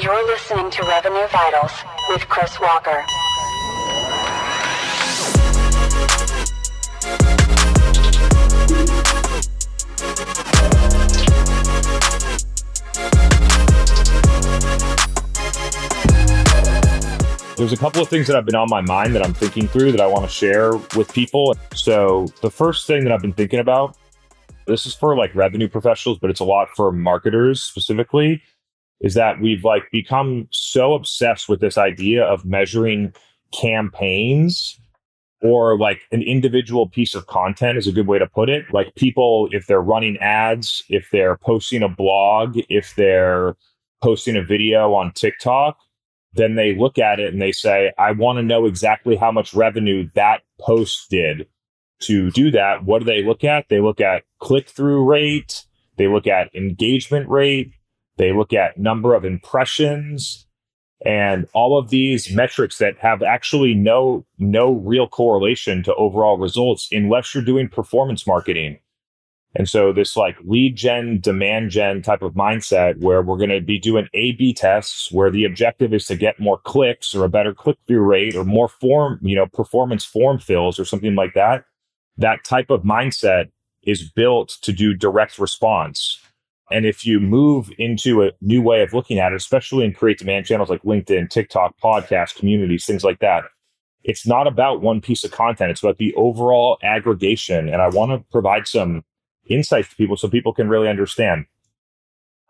You're listening to Revenue Vitals with Chris Walker. There's a couple of things that have been on my mind that I'm thinking through that I want to share with people. So, the first thing that I've been thinking about this is for like revenue professionals, but it's a lot for marketers specifically, is that we've like become so obsessed with this idea of measuring campaigns or like an individual piece of content is a good way to put it. Like people, if they're running ads, if they're posting a blog, if they're posting a video on TikTok, then they look at it and they say, I want to know exactly how much revenue that post did. To do that, what do they look at? They look at click through rate, they look at engagement rate, they look at number of impressions, and all of these metrics that have actually no no real correlation to overall results unless you're doing performance marketing and so this like lead gen, demand gen type of mindset where we're going to be doing A B tests where the objective is to get more clicks or a better click through rate or more form, you know, performance form fills or something like that. That type of mindset is built to do direct response. And if you move into a new way of looking at it, especially in create demand channels like LinkedIn, TikTok, podcast, communities, things like that, it's not about one piece of content. It's about the overall aggregation. And I want to provide some insights to people so people can really understand.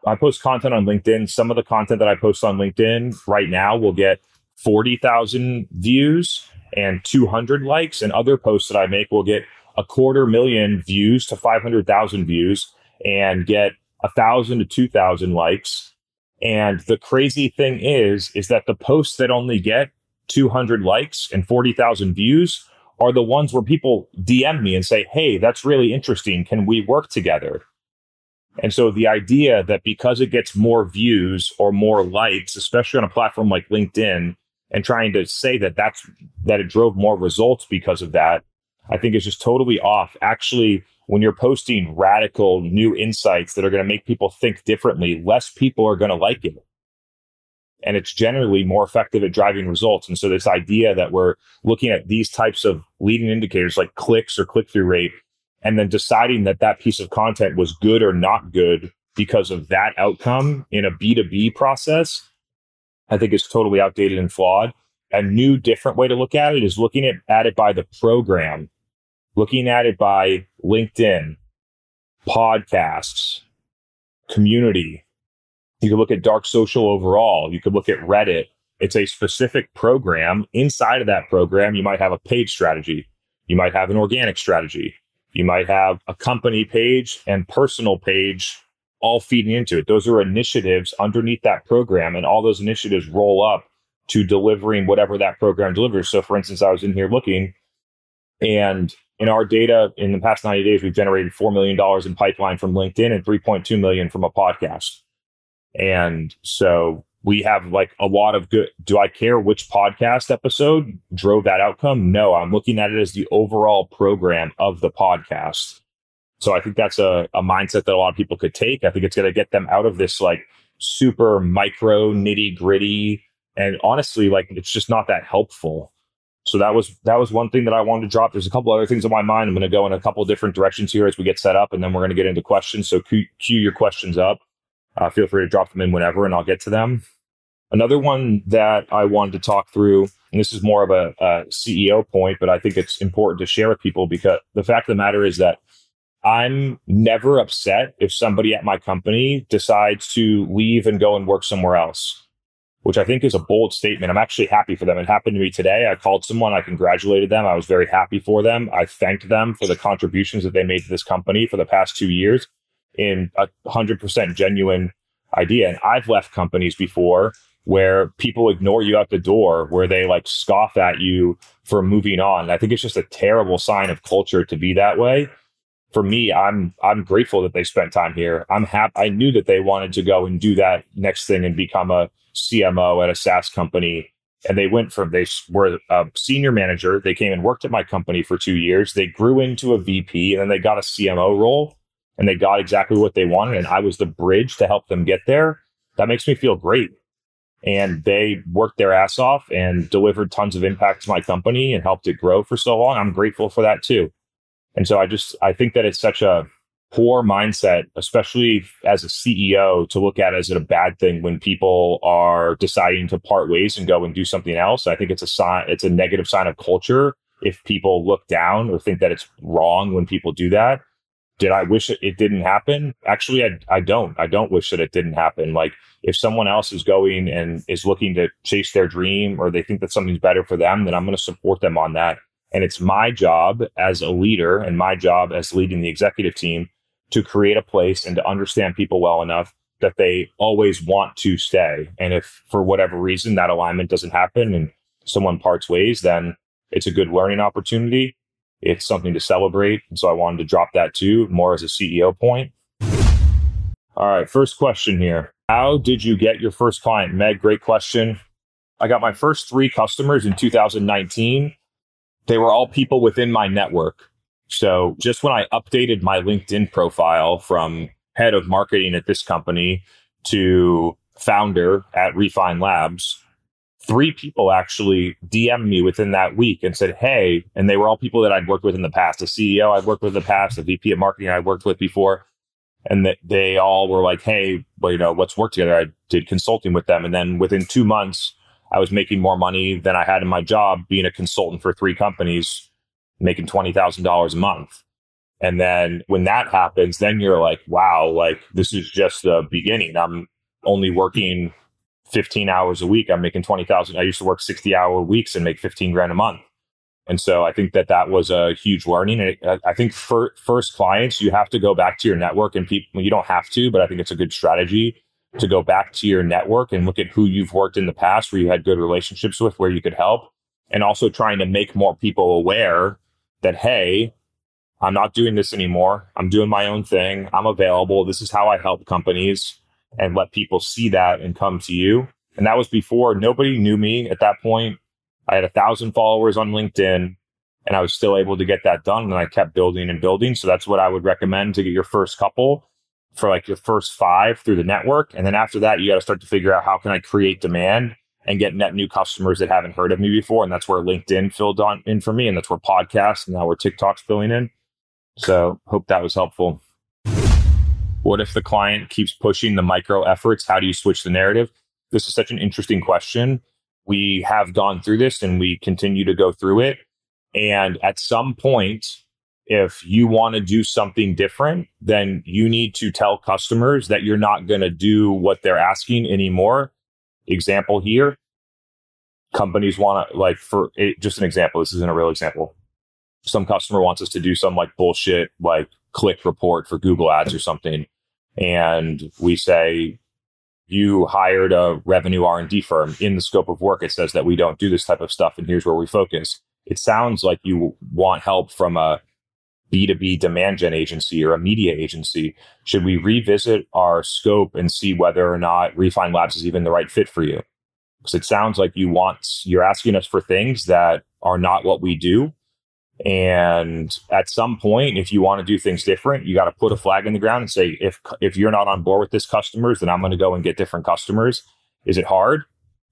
I post content on LinkedIn. Some of the content that I post on LinkedIn right now will get 40,000 views and 200 likes, and other posts that I make will get a quarter million views to 500,000 views and get a thousand to 2,000 likes. And the crazy thing is, is that the posts that only get 200 likes and 40,000 views are the ones where people DM me and say, Hey, that's really interesting. Can we work together? And so the idea that because it gets more views or more likes, especially on a platform like LinkedIn, and trying to say that that's that it drove more results because of that, I think is just totally off. Actually, when you're posting radical new insights that are going to make people think differently, less people are going to like it and it's generally more effective at driving results. And so this idea that we're looking at these types of leading indicators like clicks or click through rate, and then deciding that that piece of content was good or not good because of that outcome in a B2B process, I think is totally outdated and flawed. A new, different way to look at it is looking at, at it by the program, looking at it by LinkedIn, podcasts, community, you could look at dark social overall. You could look at Reddit. It's a specific program. Inside of that program, you might have a page strategy. You might have an organic strategy. You might have a company page and personal page all feeding into it. Those are initiatives underneath that program, and all those initiatives roll up to delivering whatever that program delivers. So, for instance, I was in here looking, and in our data in the past 90 days, we've generated $4 million in pipeline from LinkedIn and 3.2 million from a podcast. And so we have like a lot of good. Do I care which podcast episode drove that outcome? No, I'm looking at it as the overall program of the podcast. So I think that's a, a mindset that a lot of people could take. I think it's going to get them out of this like super micro nitty gritty. And honestly, like it's just not that helpful. So that was that was one thing that I wanted to drop. There's a couple other things on my mind. I'm going to go in a couple different directions here as we get set up, and then we're going to get into questions. So cue, cue your questions up. Uh, feel free to drop them in whenever and I'll get to them. Another one that I wanted to talk through, and this is more of a, a CEO point, but I think it's important to share with people because the fact of the matter is that I'm never upset if somebody at my company decides to leave and go and work somewhere else, which I think is a bold statement. I'm actually happy for them. It happened to me today. I called someone, I congratulated them. I was very happy for them. I thanked them for the contributions that they made to this company for the past two years in a hundred percent genuine idea. And I've left companies before where people ignore you out the door, where they like scoff at you for moving on. I think it's just a terrible sign of culture to be that way. For me, I'm I'm grateful that they spent time here. I'm happy. I knew that they wanted to go and do that next thing and become a CMO at a SaaS company. And they went from they were a senior manager. They came and worked at my company for two years. They grew into a VP, and then they got a CMO role and they got exactly what they wanted and I was the bridge to help them get there, that makes me feel great. and they worked their ass off and delivered tons of impact to my company and helped it grow for so long. I'm grateful for that too. And so I just I think that it's such a poor mindset, especially as a CEO, to look at as a bad thing when people are deciding to part ways and go and do something else. I think it's a sign, it's a negative sign of culture if people look down or think that it's wrong when people do that. Did I wish it, it didn't happen? Actually, I, I don't. I don't wish that it didn't happen. Like if someone else is going and is looking to chase their dream or they think that something's better for them, then I'm going to support them on that. And it's my job as a leader and my job as leading the executive team to create a place and to understand people well enough that they always want to stay. And if for whatever reason that alignment doesn't happen and someone parts ways, then it's a good learning opportunity. It's something to celebrate. And so I wanted to drop that too, more as a CEO point. All right, first question here. How did you get your first client? Meg, great question. I got my first three customers in 2019. They were all people within my network. So just when I updated my LinkedIn profile from head of marketing at this company to founder at Refine Labs, three people actually DM'd me within that week and said, Hey, and they were all people that I'd worked with in the past, a CEO I'd worked with in the past, a VP of marketing I'd worked with before. And that they all were like, Hey, well, you know, let's work together. I did consulting with them. And then within two months, I was making more money than I had in my job being a consultant for three companies making $20,000 a month. And then when that happens, then you're like, wow, like this is just the beginning. I'm only working 15 hours a week. I'm making 20,000. I used to work 60 hour weeks and make 15 grand a month. And so I think that that was a huge learning. And I think for first clients, you have to go back to your network and people, you don't have to, but I think it's a good strategy to go back to your network and look at who you've worked in the past where you had good relationships with, where you could help. And also trying to make more people aware that, hey, I'm not doing this anymore. I'm doing my own thing. I'm available. This is how I help companies and let people see that and come to you. And that was before nobody knew me at that point. I had a thousand followers on LinkedIn and I was still able to get that done. And I kept building and building. So that's what I would recommend to get your first couple for like your first five through the network. And then after that, you got to start to figure out how can I create demand and get net new customers that haven't heard of me before. And that's where LinkedIn filled on in for me. And that's where podcasts and now where TikTok's filling in. So hope that was helpful. What if the client keeps pushing the micro efforts? How do you switch the narrative? This is such an interesting question. We have gone through this and we continue to go through it. And at some point, if you want to do something different, then you need to tell customers that you're not going to do what they're asking anymore. Example here. Companies want to like for it, just an example this isn't a real example. Some customer wants us to do some like bullshit like click report for google ads or something. And we say you hired a revenue r&d firm. In the scope of work it says that we don't do this type of stuff and here's where we focus. It sounds like you want help from a B2B demand gen agency or a media agency, should we revisit our scope and see whether or not Refine Labs is even the right fit for you? Because it sounds like you want, you're asking us for things that are not what we do. And at some point, if you want to do things different, you got to put a flag in the ground and say, if, if you're not on board with this customers, then I'm going to go and get different customers. Is it hard?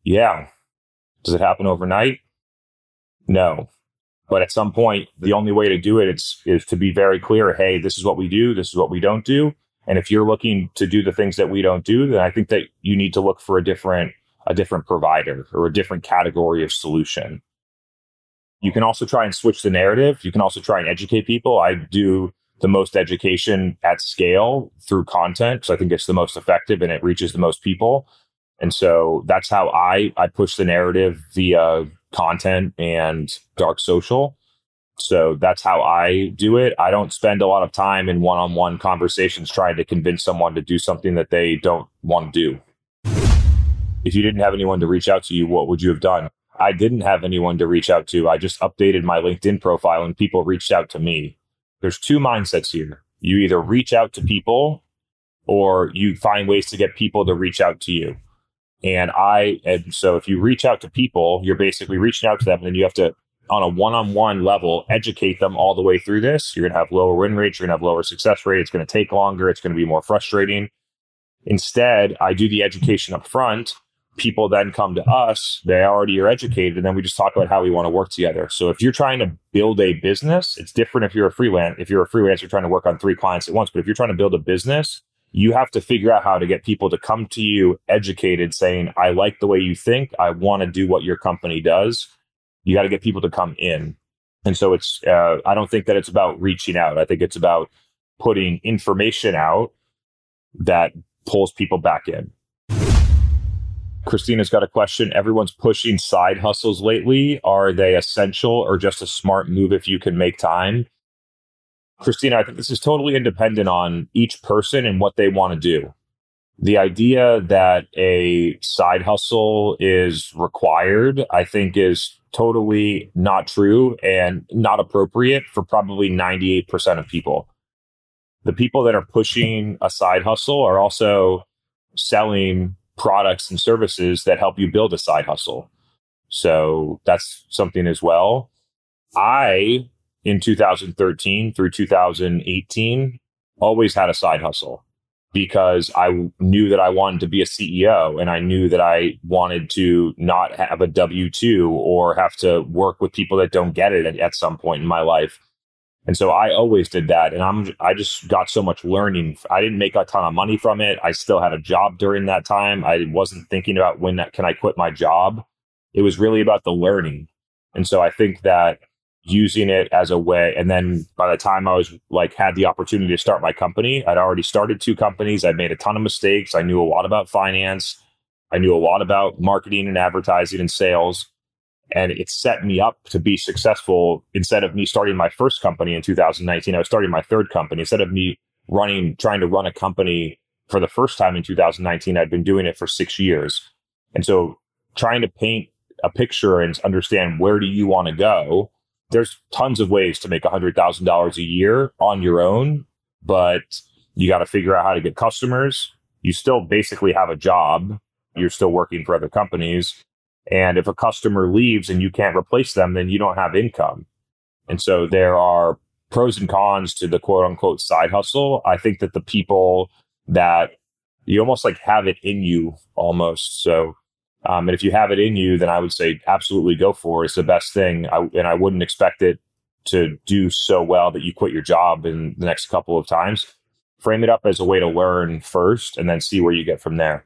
Yeah. Does it happen overnight? No. But at some point, the only way to do it is, is to be very clear. Hey, this is what we do. This is what we don't do. And if you're looking to do the things that we don't do, then I think that you need to look for a different, a different provider or a different category of solution. You can also try and switch the narrative. You can also try and educate people. I do the most education at scale through content because I think it's the most effective and it reaches the most people. And so that's how I I push the narrative via content and dark social. So that's how I do it. I don't spend a lot of time in one on one conversations trying to convince someone to do something that they don't want to do. If you didn't have anyone to reach out to you, what would you have done? I didn't have anyone to reach out to. I just updated my LinkedIn profile and people reached out to me. There's two mindsets here. You either reach out to people or you find ways to get people to reach out to you. And I, and so if you reach out to people, you're basically reaching out to them and then you have to, on a one on one level, educate them all the way through this. You're going to have lower win rates. You're going to have lower success rate. It's going to take longer. It's going to be more frustrating. Instead, I do the education up front people then come to us, they already are educated, and then we just talk about how we want to work together. So if you're trying to build a business, it's different if you're a freelance. If you're a freelancer trying to work on three clients at once, but if you're trying to build a business, you have to figure out how to get people to come to you educated, saying, I like the way you think. I want to do what your company does. You got to get people to come in. And so it's, uh, I don't think that it's about reaching out. I think it's about putting information out that pulls people back in. Christina's got a question. Everyone's pushing side hustles lately. Are they essential or just a smart move if you can make time? Christina, I think this is totally independent on each person and what they want to do. The idea that a side hustle is required, I think, is totally not true and not appropriate for probably 98% of people. The people that are pushing a side hustle are also selling products and services that help you build a side hustle. So that's something as well. I, in 2013 through 2018, always had a side hustle because I knew that I wanted to be a CEO and I knew that I wanted to not have a W 2 or have to work with people that don't get it at, at some point in my life. And so I always did that. And I'm, I just got so much learning. I didn't make a ton of money from it. I still had a job during that time. I wasn't thinking about when that, can I quit my job? It was really about the learning. And so I think that using it as a way, and then by the time I was like, had the opportunity to start my company, I'd already started two companies. I made a ton of mistakes. I knew a lot about finance. I knew a lot about marketing and advertising and sales and it set me up to be successful instead of me starting my first company in 2019 i was starting my third company instead of me running trying to run a company for the first time in 2019 i'd been doing it for six years and so trying to paint a picture and understand where do you want to go there's tons of ways to make $100000 a year on your own but you got to figure out how to get customers you still basically have a job you're still working for other companies and if a customer leaves and you can't replace them, then you don't have income. And so there are pros and cons to the quote unquote side hustle. I think that the people that you almost like have it in you almost. So, um, and if you have it in you, then I would say absolutely go for it. It's the best thing. I, and I wouldn't expect it to do so well that you quit your job in the next couple of times. Frame it up as a way to learn first and then see where you get from there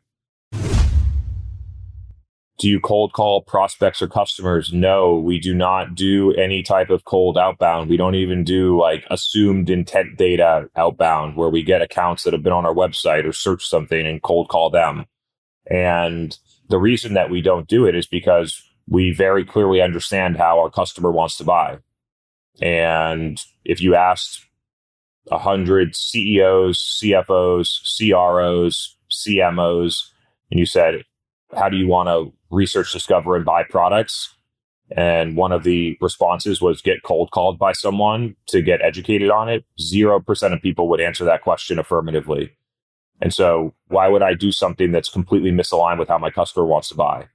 do you cold call prospects or customers? No, we do not do any type of cold outbound. We don't even do like assumed intent data outbound where we get accounts that have been on our website or search something and cold call them. And the reason that we don't do it is because we very clearly understand how our customer wants to buy. And if you asked 100 CEOs, CFOs, CROs, CMOs, and you said, how do you want to research, discover, and buy products? And one of the responses was get cold called by someone to get educated on it. 0% of people would answer that question affirmatively. And so, why would I do something that's completely misaligned with how my customer wants to buy?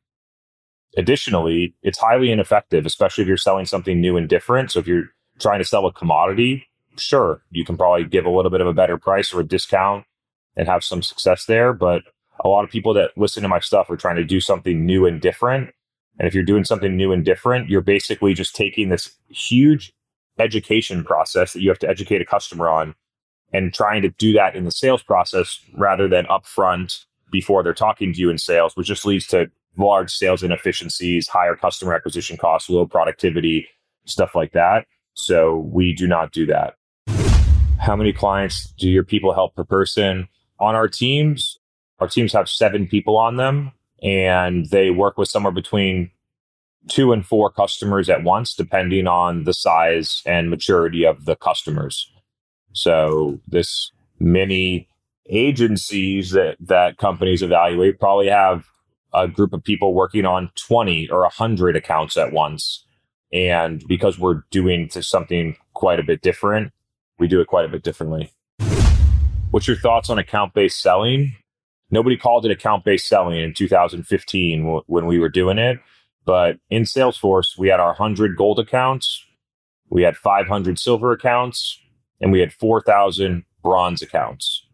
Additionally, it's highly ineffective, especially if you're selling something new and different. So, if you're trying to sell a commodity, sure, you can probably give a little bit of a better price or a discount and have some success there. But a lot of people that listen to my stuff are trying to do something new and different. And if you're doing something new and different, you're basically just taking this huge education process that you have to educate a customer on and trying to do that in the sales process rather than upfront before they're talking to you in sales, which just leads to large sales inefficiencies, higher customer acquisition costs, low productivity, stuff like that. So we do not do that. How many clients do your people help per person? On our teams, our teams have seven people on them, and they work with somewhere between two and four customers at once, depending on the size and maturity of the customers. So this many agencies that that companies evaluate probably have a group of people working on 20 or 100 accounts at once. And because we're doing something quite a bit different, we do it quite a bit differently. What's your thoughts on account based selling? Nobody called it account based selling in 2015 w- when we were doing it. But in Salesforce, we had our 100 gold accounts, we had 500 silver accounts, and we had 4,000 bronze accounts.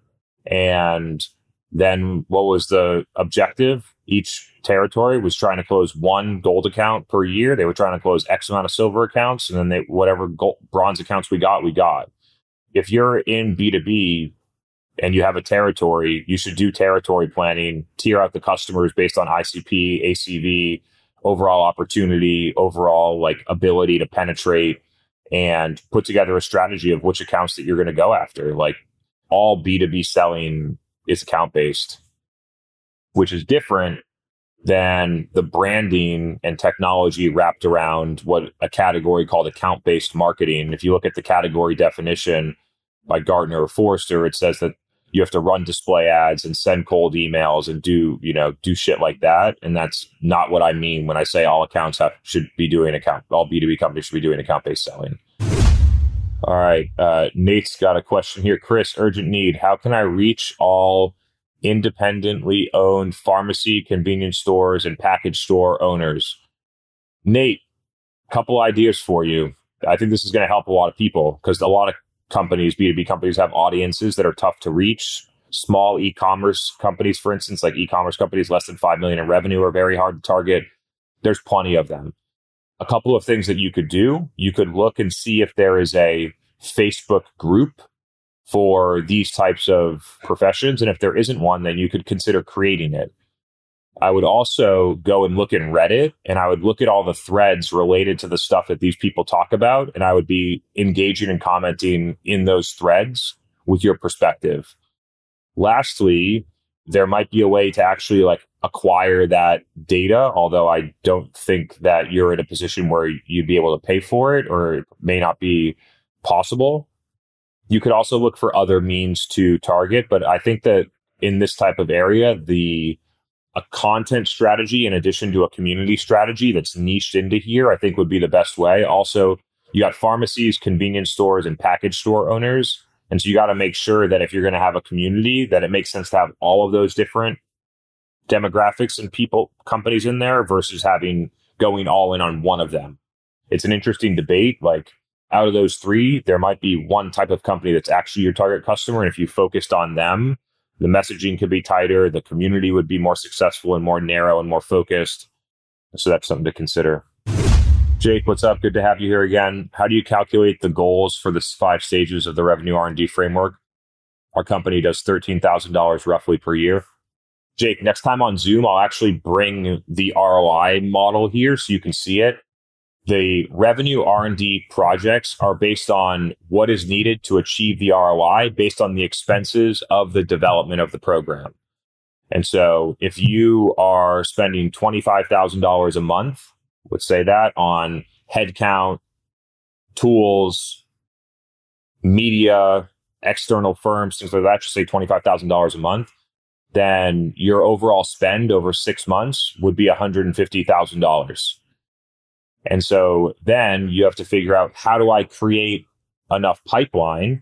And Then what was the objective? Each territory was trying to close one gold account per year. They were trying to close X amount of silver accounts, and then they whatever gold, bronze accounts we got, we got. If you're in B2B and you have a territory, you should do territory planning, tier out the customers based on ICP, ACV, overall opportunity, overall like ability to penetrate and put together a strategy of which accounts that you're going to go after. Like all B2B selling is account based, which is different than the branding and technology wrapped around what a category called account based marketing. If you look at the category definition by Gartner or Forrester, it says that you have to run display ads and send cold emails and do you know do shit like that. And that's not what i mean when i say all accounts have should be doing account all b2b companies should be doing account based selling. All right uh, nate's got a question here. Chris urgent need. How can i reach all independently owned pharmacy convenience stores and package store owners? Nate couple ideas for you. I think this is going to help a lot of people because a lot of companies, B2B companies have audiences that are tough to reach. Small e-commerce companies, for instance, like e-commerce companies less than 5 million in revenue are very hard to target. There's plenty of them. A couple of things that you could do, you could look and see if there is a Facebook group for these types of professions. And if there isn't one, then you could consider creating it. I would also go and look in Reddit and I would look at all the threads related to the stuff that these people talk about. And I would be engaging and commenting in those threads with your perspective. Lastly, there might be a way to actually like acquire that data, although I don't think that you're in a position where you'd be able to pay for it or it may not be possible. You could also look for other means to target, but I think that in this type of area, the a content strategy in addition to a community strategy that's niched into here, I think would be the best way. Also, you got pharmacies, convenience stores, and package store owners. And so you got to make sure that if you're going to have a community, that it makes sense to have all of those different demographics and people, companies in there versus having going all in on one of them. It's an interesting debate. Like out of those three, there might be one type of company that's actually your target customer. And if you focused on them, the messaging could be tighter, the community would be more successful and more narrow and more focused. So that's something to consider. Jake, what's up? Good to have you here again. How do you calculate the goals for the five stages of the revenue R&D framework? Our company does $13,000 roughly per year. Jake, next time on Zoom, I'll actually bring the ROI model here so you can see it the revenue r&d projects are based on what is needed to achieve the roi based on the expenses of the development of the program. And so if you are spending $25000 a month let's say that on headcount tools media external firms things like that just say $25000 a month then your overall spend over six months would be $150000 and so then you have to figure out how do I create enough pipeline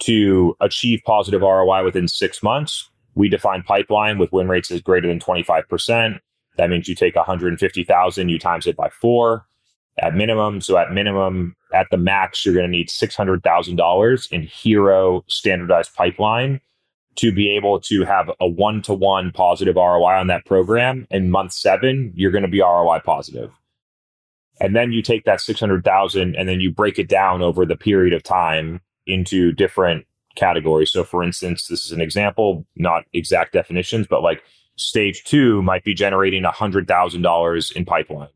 to achieve positive ROI within six months? We define pipeline with win rates as greater than 25%. That means you take 150,000, you times it by four at minimum. So at minimum, at the max, you're going to need $600,000 in hero standardized pipeline to be able to have a one to one positive ROI on that program. In month seven, you're going to be ROI positive. And then you take that 600,000 and then you break it down over the period of time into different categories. So for instance, this is an example, not exact definitions, but like stage two might be generating $100,000 in pipeline.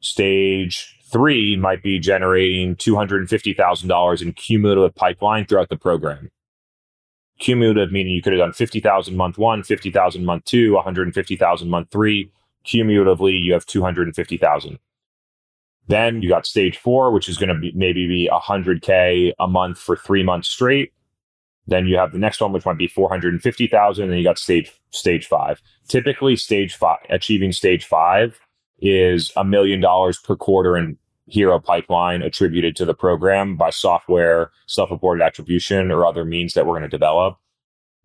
Stage three might be generating $250,000 in cumulative pipeline throughout the program. Cumulative meaning you could have done 50,000 month one, 50,000 month two, 150,000 month three. Cumulatively, you have 250,000. Then you got stage four, which is going to be maybe be 100K a month for three months straight. Then you have the next one, which might be 450,000. Then you got stage, stage five. Typically, stage five, achieving stage five is a million dollars per quarter in hero pipeline attributed to the program by software, self-reported attribution, or other means that we're going to develop.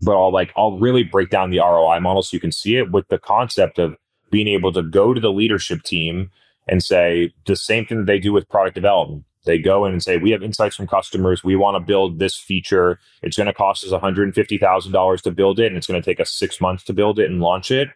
But I'll like, I'll really break down the ROI model so you can see it with the concept of being able to go to the leadership team and say the same thing that they do with product development. They go in and say, We have insights from customers. We want to build this feature. It's going to cost us $150,000 to build it, and it's going to take us six months to build it and launch it.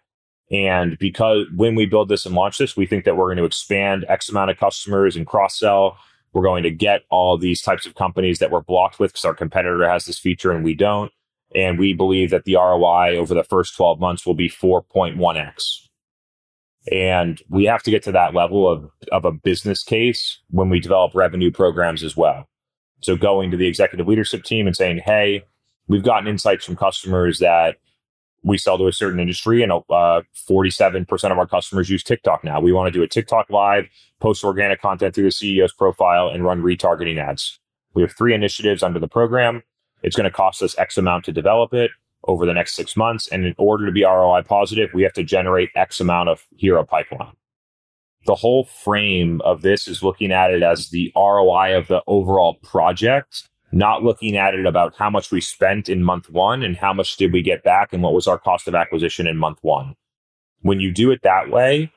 And because when we build this and launch this, we think that we're going to expand X amount of customers and cross sell. We're going to get all these types of companies that we're blocked with because our competitor has this feature and we don't. And we believe that the ROI over the first 12 months will be 4.1x. And we have to get to that level of, of a business case when we develop revenue programs as well. So going to the executive leadership team and saying, hey, we've gotten insights from customers that we sell to a certain industry and uh, 47% of our customers use TikTok now. We want to do a TikTok live, post organic content through the CEO's profile, and run retargeting ads. We have three initiatives under the program. It's going to cost us X amount to develop it over the next six months. And in order to be ROI positive, we have to generate X amount of hero pipeline. The whole frame of this is looking at it as the ROI of the overall project, not looking at it about how much we spent in month one and how much did we get back and what was our cost of acquisition in month one. When you do it that way,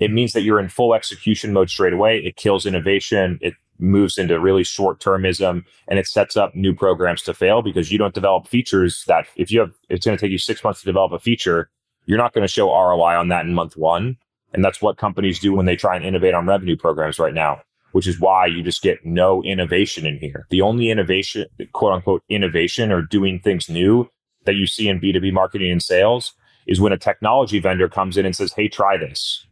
it means that you're in full execution mode straight away. It kills innovation. It moves into really short termism and it sets up new programs to fail because you don't develop features that if you have it's going to take you six months to develop a feature you're not going to show roi on that in month one. And that's what companies do when they try and innovate on revenue programs right now which is why you just get no innovation in here. The only innovation quote unquote innovation or doing things new that you see in b2b marketing and sales is when a technology vendor comes in and says hey try this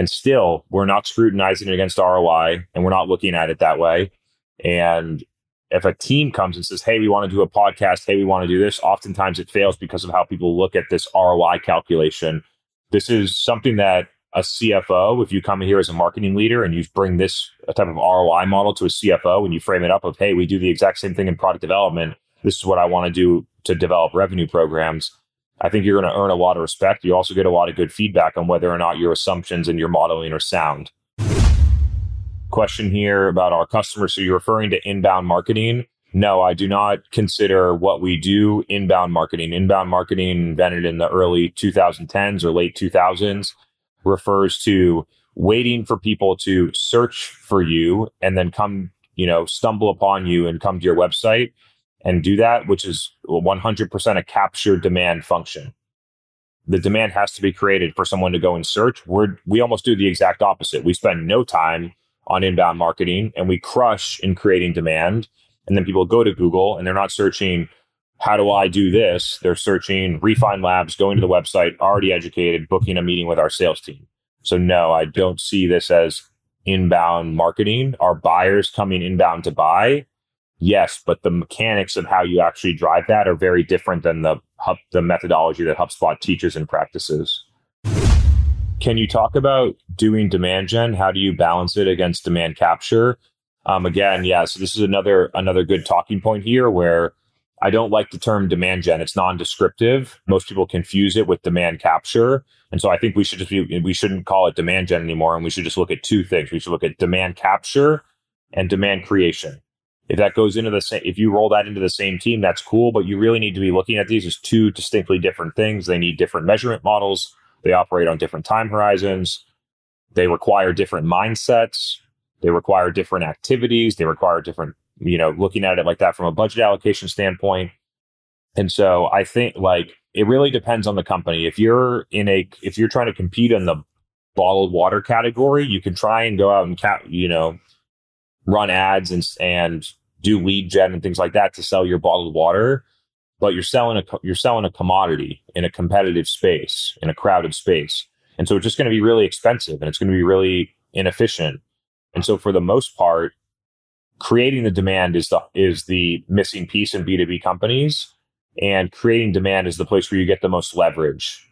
and still, we're not scrutinizing it against ROI and we're not looking at it that way. And if a team comes and says, Hey, we want to do a podcast, hey, we want to do this, oftentimes it fails because of how people look at this ROI calculation. This is something that a CFO, if you come here as a marketing leader and you bring this uh, type of ROI model to a CFO and you frame it up of, Hey, we do the exact same thing in product development. This is what I want to do to develop revenue programs. I think you're going to earn a lot of respect. You also get a lot of good feedback on whether or not your assumptions and your modeling are sound. Question here about our customers. So you're referring to inbound marketing. No, I do not consider what we do inbound marketing. Inbound marketing invented in the early 2010s or late 2000s refers to waiting for people to search for you and then come, you know, stumble upon you and come to your website and do that, which is 100% a capture demand function. The demand has to be created for someone to go and search. We're, we almost do the exact opposite. We spend no time on inbound marketing and we crush in creating demand. And then people go to Google and they're not searching, how do I do this? They're searching Refine Labs, going to the website, already educated, booking a meeting with our sales team. So, no, I don't see this as inbound marketing. Our buyers coming inbound to buy yes, but the mechanics of how you actually drive that are very different than the the methodology that HubSpot teaches and practices. Can you talk about doing demand gen? How do you balance it against demand capture? Um, again, yeah. So this is another another good talking point here where I don't like the term demand gen. It's non-descriptive. Most people confuse it with demand capture, and so I think we should just be we shouldn't call it demand gen anymore, and we should just look at two things. We should look at demand capture and demand creation if that goes into the same if you roll that into the same team that's cool but you really need to be looking at these as two distinctly different things. They need different measurement models. They operate on different time horizons. They require different mindsets. They require different activities. They require different you know looking at it like that from a budget allocation standpoint. And so i think like it really depends on the company. If you're in a if you're trying to compete in the bottled water category you can try and go out and cap you know run ads and and do lead gen and things like that to sell your bottled water, but you're selling a you're selling a commodity in a competitive space, in a crowded space. And so it's just going to be really expensive and it's going to be really inefficient. And so for the most part, creating the demand is the is the missing piece in B2B companies and creating demand is the place where you get the most leverage.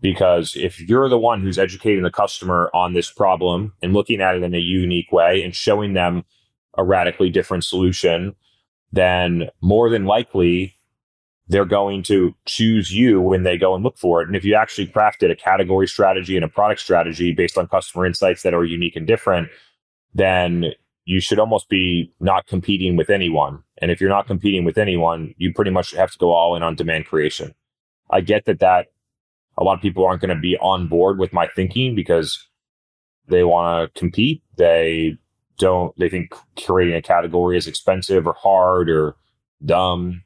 Because if you're the one who's educating the customer on this problem and looking at it in a unique way and showing them a radically different solution, then more than likely they're going to choose you when they go and look for it. And if you actually crafted a category strategy and a product strategy based on customer insights that are unique and different, then you should almost be not competing with anyone. And if you're not competing with anyone, you pretty much have to go all in on demand creation. I get that that a lot of people aren't going to be on board with my thinking because they want to compete. They don't, they think creating a category is expensive or hard or dumb.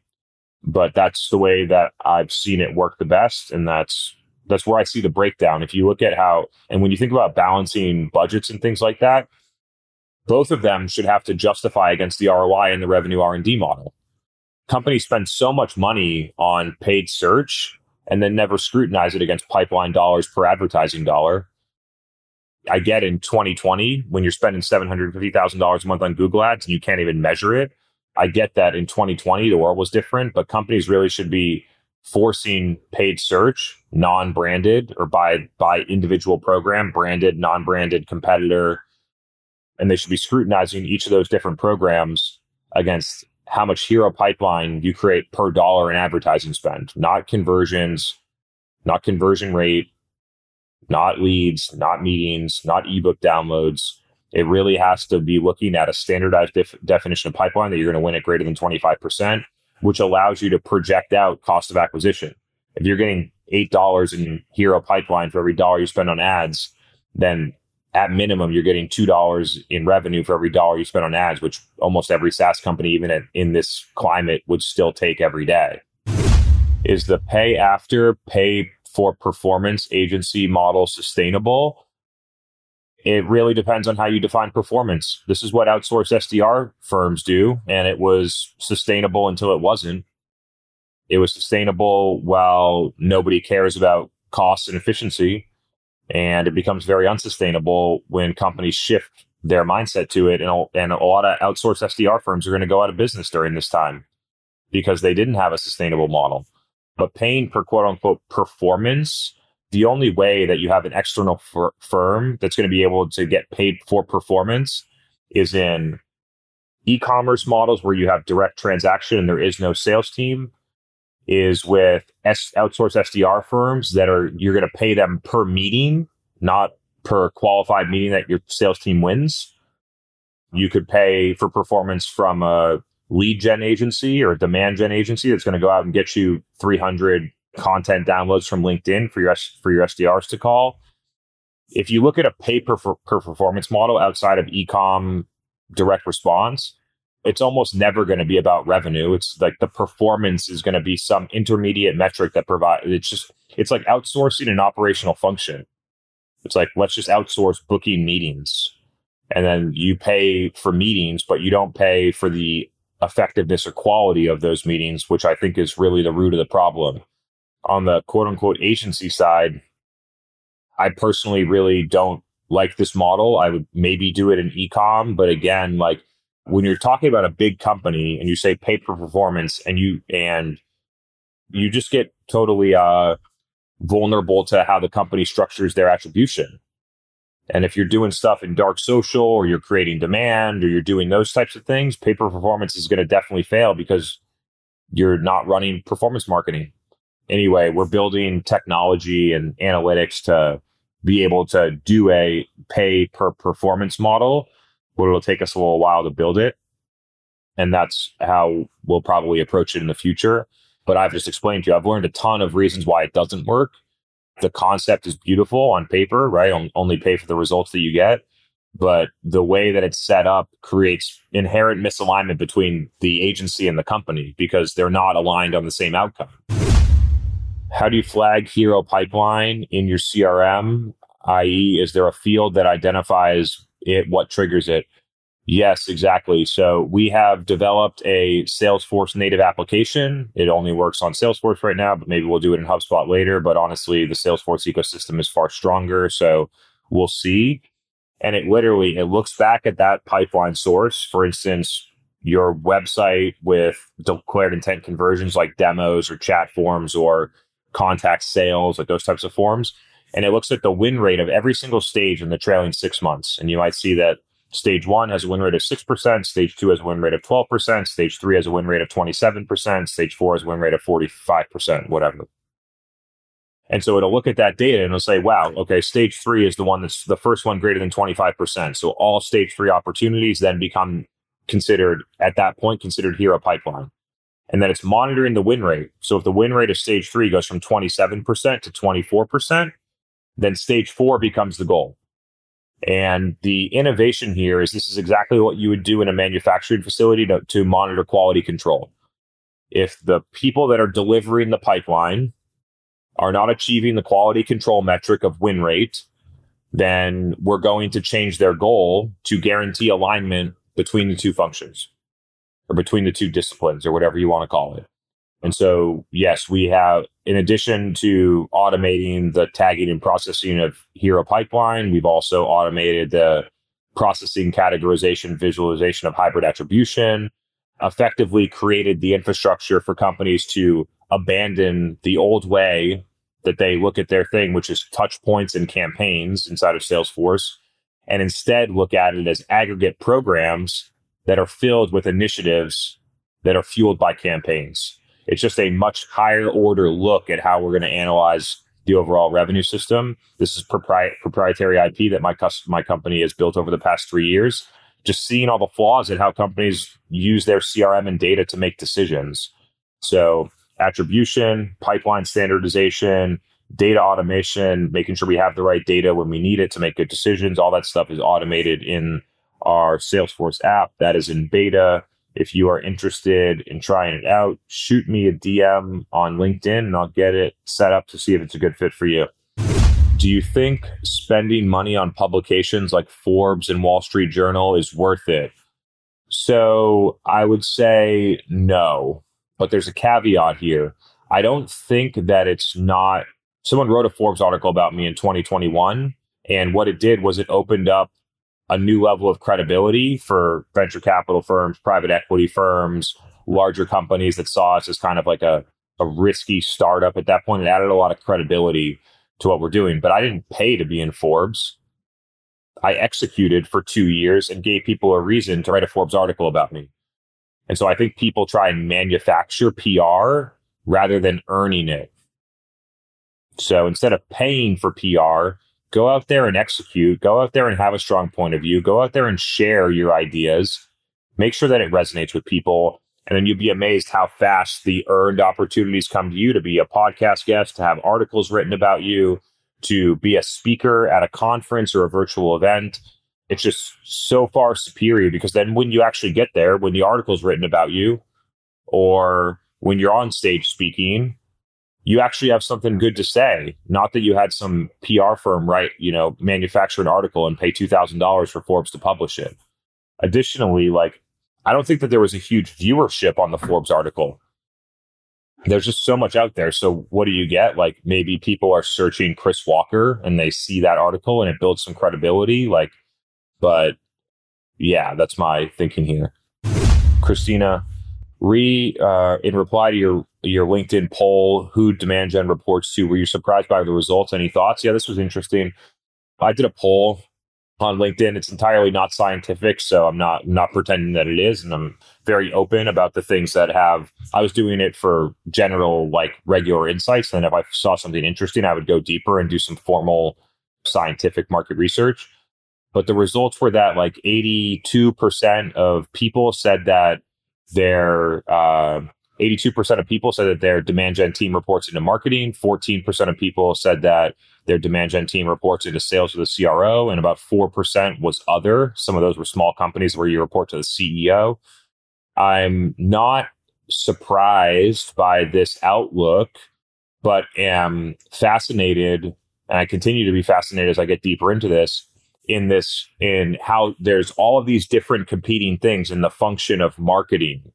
But that's the way that I've seen it work the best. And that's, that's where I see the breakdown. If you look at how, and when you think about balancing budgets and things like that, both of them should have to justify against the ROI and the revenue R&D model. Companies spend so much money on paid search and then never scrutinize it against pipeline dollars per advertising dollar. I get in 2020 when you're spending $750,000 a month on Google ads and you can't even measure it. I get that in 2020 the world was different, but companies really should be forcing paid search, non-branded or by by individual program, branded, non-branded competitor, and they should be scrutinizing each of those different programs against how much hero pipeline you create per dollar in advertising spend, not conversions, not conversion rate, not leads, not meetings, not ebook downloads. It really has to be looking at a standardized def- definition of pipeline that you're going to win at greater than 25%, which allows you to project out cost of acquisition. If you're getting $8 in hero pipeline for every dollar you spend on ads, then at minimum, you're getting $2 in revenue for every dollar you spend on ads, which almost every SaaS company, even at, in this climate, would still take every day. Is the pay after, pay for performance agency model sustainable? It really depends on how you define performance. This is what outsourced SDR firms do, and it was sustainable until it wasn't. It was sustainable while nobody cares about costs and efficiency and it becomes very unsustainable when companies shift their mindset to it. And a, and a lot of outsourced SDR firms are going to go out of business during this time because they didn't have a sustainable model. But paying per quote unquote performance, the only way that you have an external fir- firm that's going to be able to get paid for performance is in e-commerce models where you have direct transaction and there is no sales team is with S- outsourced SDR firms that are you're going to pay them per meeting, not per qualified meeting that your sales team wins. You could pay for performance from a lead gen agency or demand gen agency that's going to go out and get you 300 content downloads from LinkedIn for your for your SDRs to call. If you look at a pay per, per performance model outside of ecom direct response, it's almost never going to be about revenue. It's like the performance is going to be some intermediate metric that provide. It's just it's like outsourcing an operational function. It's like let's just outsource booking meetings, and then you pay for meetings, but you don't pay for the effectiveness or quality of those meetings, which I think is really the root of the problem. On the quote unquote agency side, I personally really don't like this model. I would maybe do it in ecom, but again, like when you're talking about a big company and you say pay for performance and you and you just get totally uh vulnerable to how the company structures their attribution and if you're doing stuff in dark social or you're creating demand or you're doing those types of things pay for performance is going to definitely fail because you're not running performance marketing anyway we're building technology and analytics to be able to do a pay per performance model but it'll take us a little while to build it. And that's how we'll probably approach it in the future. But I've just explained to you, I've learned a ton of reasons why it doesn't work. The concept is beautiful on paper, right? Only pay for the results that you get. But the way that it's set up creates inherent misalignment between the agency and the company because they're not aligned on the same outcome. How do you flag hero pipeline in your CRM? i.e., is there a field that identifies it what triggers it. Yes, exactly. So we have developed a Salesforce native application. It only works on Salesforce right now, but maybe we'll do it in HubSpot later. But honestly, the Salesforce ecosystem is far stronger. So we'll see. And it literally it looks back at that pipeline source. For instance, your website with declared intent conversions like demos or chat forms or contact sales, like those types of forms and it looks at the win rate of every single stage in the trailing six months. And you might see that stage one has a win rate of 6%, stage two has a win rate of 12%, stage three has a win rate of 27%, stage four has a win rate of 45%, whatever. And so it'll look at that data and it'll say, wow, okay, stage three is the one that's the first one greater than 25%. So all stage three opportunities then become considered at that point, considered hero pipeline. And then it's monitoring the win rate. So if the win rate of stage three goes from 27% to 24%, then stage four becomes the goal. And the innovation here is this is exactly what you would do in a manufacturing facility to, to monitor quality control. If the people that are delivering the pipeline are not achieving the quality control metric of win rate, then we're going to change their goal to guarantee alignment between the two functions or between the two disciplines or whatever you want to call it. And so, yes, we have, in addition to automating the tagging and processing of Hero Pipeline, we've also automated the processing, categorization, visualization of hybrid attribution, effectively created the infrastructure for companies to abandon the old way that they look at their thing, which is touch points and campaigns inside of Salesforce, and instead look at it as aggregate programs that are filled with initiatives that are fueled by campaigns. It's just a much higher order look at how we're going to analyze the overall revenue system. This is propri- proprietary IP that my cus- my company has built over the past three years. Just seeing all the flaws in how companies use their CRM and data to make decisions. So attribution, pipeline standardization, data automation, making sure we have the right data when we need it to make good decisions. All that stuff is automated in our Salesforce app that is in beta. If you are interested in trying it out, shoot me a DM on LinkedIn and I'll get it set up to see if it's a good fit for you. Do you think spending money on publications like Forbes and Wall Street Journal is worth it? So I would say no, but there's a caveat here. I don't think that it's not. Someone wrote a Forbes article about me in 2021, and what it did was it opened up a new level of credibility for venture capital firms, private equity firms, larger companies that saw us as kind of like a, a risky startup at that point. It added a lot of credibility to what we're doing. But I didn't pay to be in Forbes. I executed for two years and gave people a reason to write a Forbes article about me. And so I think people try and manufacture PR rather than earning it. So instead of paying for PR, go out there and execute, go out there and have a strong point of view, go out there and share your ideas, make sure that it resonates with people. And then you'd be amazed how fast the earned opportunities come to you to be a podcast guest, to have articles written about you, to be a speaker at a conference or a virtual event. It's just so far superior because then when you actually get there, when the article's written about you, or when you're on stage speaking, you actually have something good to say. Not that you had some PR firm write, you know, manufacture an article and pay two thousand dollars for Forbes to publish it. Additionally, like I don't think that there was a huge viewership on the Forbes article. There's just so much out there. So what do you get? Like maybe people are searching Chris Walker and they see that article and it builds some credibility. Like, but yeah, that's my thinking here. Christina, re uh, in reply to your your LinkedIn poll, who demand gen reports to. Were you surprised by the results? Any thoughts? Yeah, this was interesting. I did a poll on LinkedIn. It's entirely not scientific, so I'm not not pretending that it is, and I'm very open about the things that have. I was doing it for general, like regular insights, and if I saw something interesting, I would go deeper and do some formal scientific market research. But the results were that like 82% of people said that their uh, 82% of people said that their demand gen team reports into marketing. 14% of people said that their demand gen team reports into sales with the CRO, and about 4% was other. Some of those were small companies where you report to the CEO. I'm not surprised by this outlook, but am fascinated, and I continue to be fascinated as I get deeper into this. In this, in how there's all of these different competing things in the function of marketing,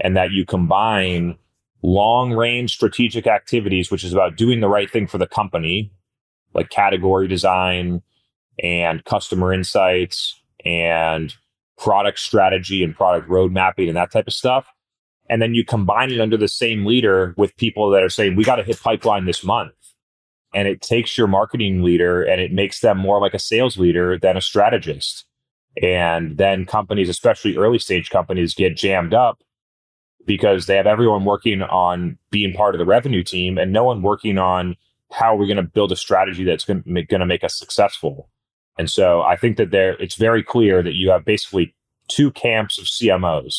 and that you combine long range strategic activities, which is about doing the right thing for the company, like category design and customer insights and product strategy and product road mapping and that type of stuff. And then you combine it under the same leader with people that are saying, we got to hit pipeline this month. And it takes your marketing leader and it makes them more like a sales leader than a strategist. And then companies, especially early stage companies, get jammed up because they have everyone working on being part of the revenue team and no one working on how we're going to build a strategy that's going to make, us successful. And so I think that there it's very clear that you have basically two camps of CMOs,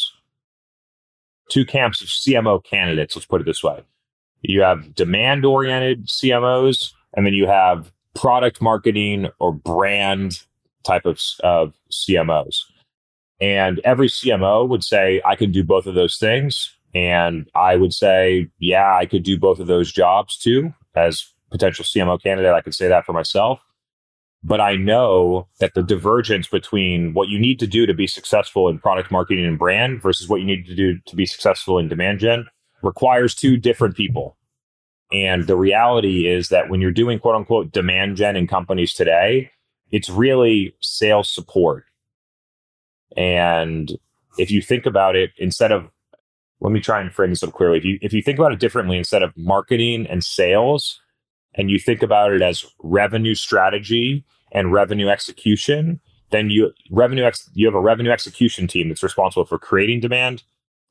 two camps of CMO candidates. Let's put it this way: you have demand-oriented CMOs, and then you have product marketing or brand type of, of CMOs. And every CMO would say, I can do both of those things. And I would say, yeah, I could do both of those jobs too. As potential CMO candidate, I could say that for myself. But I know that the divergence between what you need to do to be successful in product marketing and brand versus what you need to do to be successful in demand gen requires two different people. And the reality is that when you're doing quote unquote demand gen in companies today, it's really sales support. And if you think about it, instead of let me try and frame this up clearly. If you if you think about it differently, instead of marketing and sales, and you think about it as revenue strategy and revenue execution, then you revenue ex, you have a revenue execution team that's responsible for creating demand,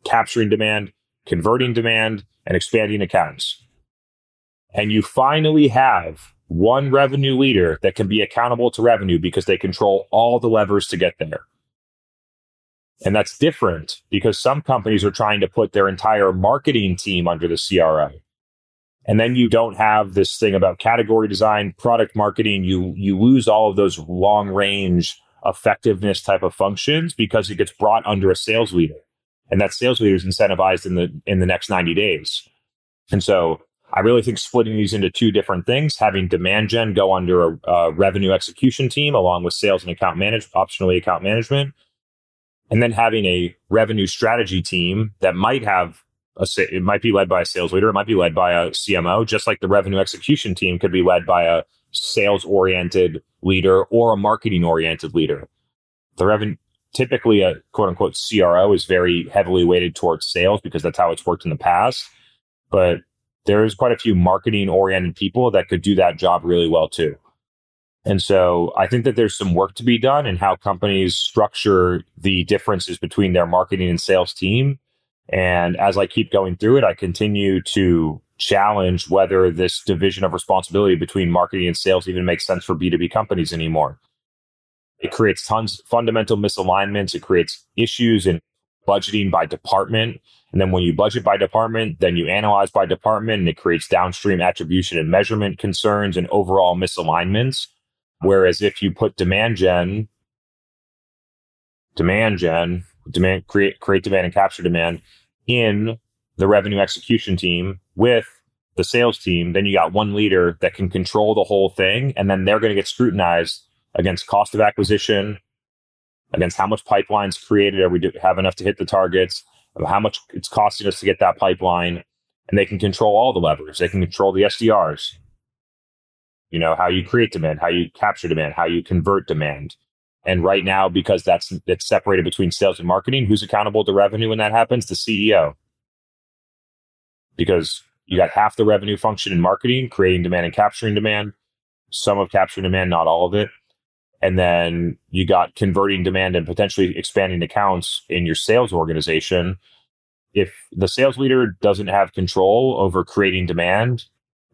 capturing demand, converting demand, and expanding accounts. And you finally have one revenue leader that can be accountable to revenue because they control all the levers to get there. And that's different because some companies are trying to put their entire marketing team under the CRO. And then you don't have this thing about category design, product marketing. You you lose all of those long range effectiveness type of functions because it gets brought under a sales leader. And that sales leader is incentivized in the in the next 90 days. And so I really think splitting these into two different things, having demand gen go under a, a revenue execution team along with sales and account management, optionally account management, and then having a revenue strategy team that might have a it might be led by a sales leader, it might be led by a CMO, just like the revenue execution team could be led by a sales oriented leader or a marketing oriented leader. The revenue typically a quote unquote CRO is very heavily weighted towards sales because that's how it's worked in the past. But there's quite a few marketing oriented people that could do that job really well too. And so I think that there's some work to be done in how companies structure the differences between their marketing and sales team. And as I keep going through it, I continue to challenge whether this division of responsibility between marketing and sales even makes sense for B2B companies anymore. It creates tons fundamental misalignments. It creates issues in budgeting by department. And then when you budget by department, then you analyze by department and it creates downstream attribution and measurement concerns and overall misalignments Whereas if you put demand gen, demand gen, demand create create demand and capture demand in the revenue execution team with the sales team, then you got one leader that can control the whole thing, and then they're going to get scrutinized against cost of acquisition, against how much pipelines created, are we do, have enough to hit the targets, how much it's costing us to get that pipeline, and they can control all the levers. They can control the SDRs, you know how you create demand how you capture demand how you convert demand. And right now because that's it's separated between sales and marketing who's accountable to revenue when that happens? The ceo because you got half the revenue function in marketing creating demand and capturing demand. Some of capturing demand not all of it. And then you got converting demand and potentially expanding accounts in your sales organization. If the sales leader doesn't have control over creating demand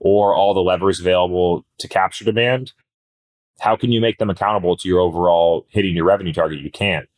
or all the levers available to capture demand, how can you make them accountable to your overall hitting your revenue target? You can't.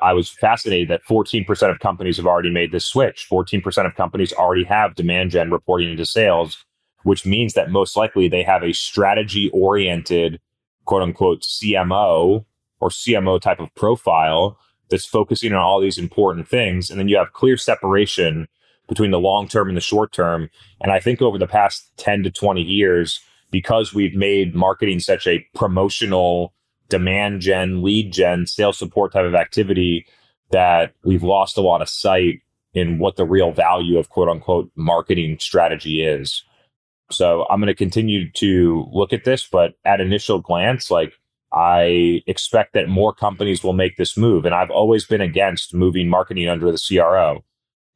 I was fascinated that 14% of companies have already made this switch. 14% of companies already have demand gen reporting into sales, which means that most likely they have a strategy oriented, quote unquote, CMO or CMO type of profile that's focusing on all these important things. And then you have clear separation between the long term and the short term. And I think over the past 10 to 20 years, because we've made marketing such a promotional demand gen, lead gen, sales support type of activity, that we've lost a lot of sight in what the real value of quote unquote marketing strategy is. So I'm going to continue to look at this, but at initial glance, like I expect that more companies will make this move. And I've always been against moving marketing under the CRO.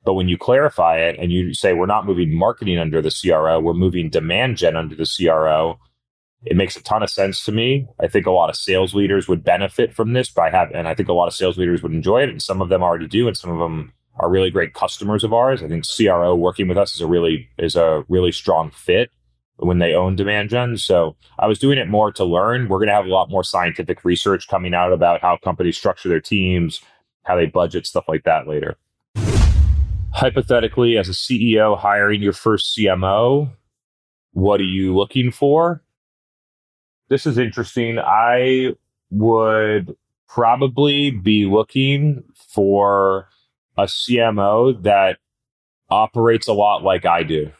But when you clarify it and you say we're not moving marketing under the CRO, we're moving demand gen under the CRO, it makes a ton of sense to me. I think a lot of sales leaders would benefit from this by having, and I think a lot of sales leaders would enjoy it, and some of them already do, and some of them are really great customers of ours. I think CRO working with us is a really is a really strong fit when they own demand gen. So I was doing it more to learn. We're going to have a lot more scientific research coming out about how companies structure their teams, how they budget, stuff like that later hypothetically, as a CEO hiring your first CMO, what are you looking for? This is interesting. I would probably be looking for a CMO that operates a lot like I do.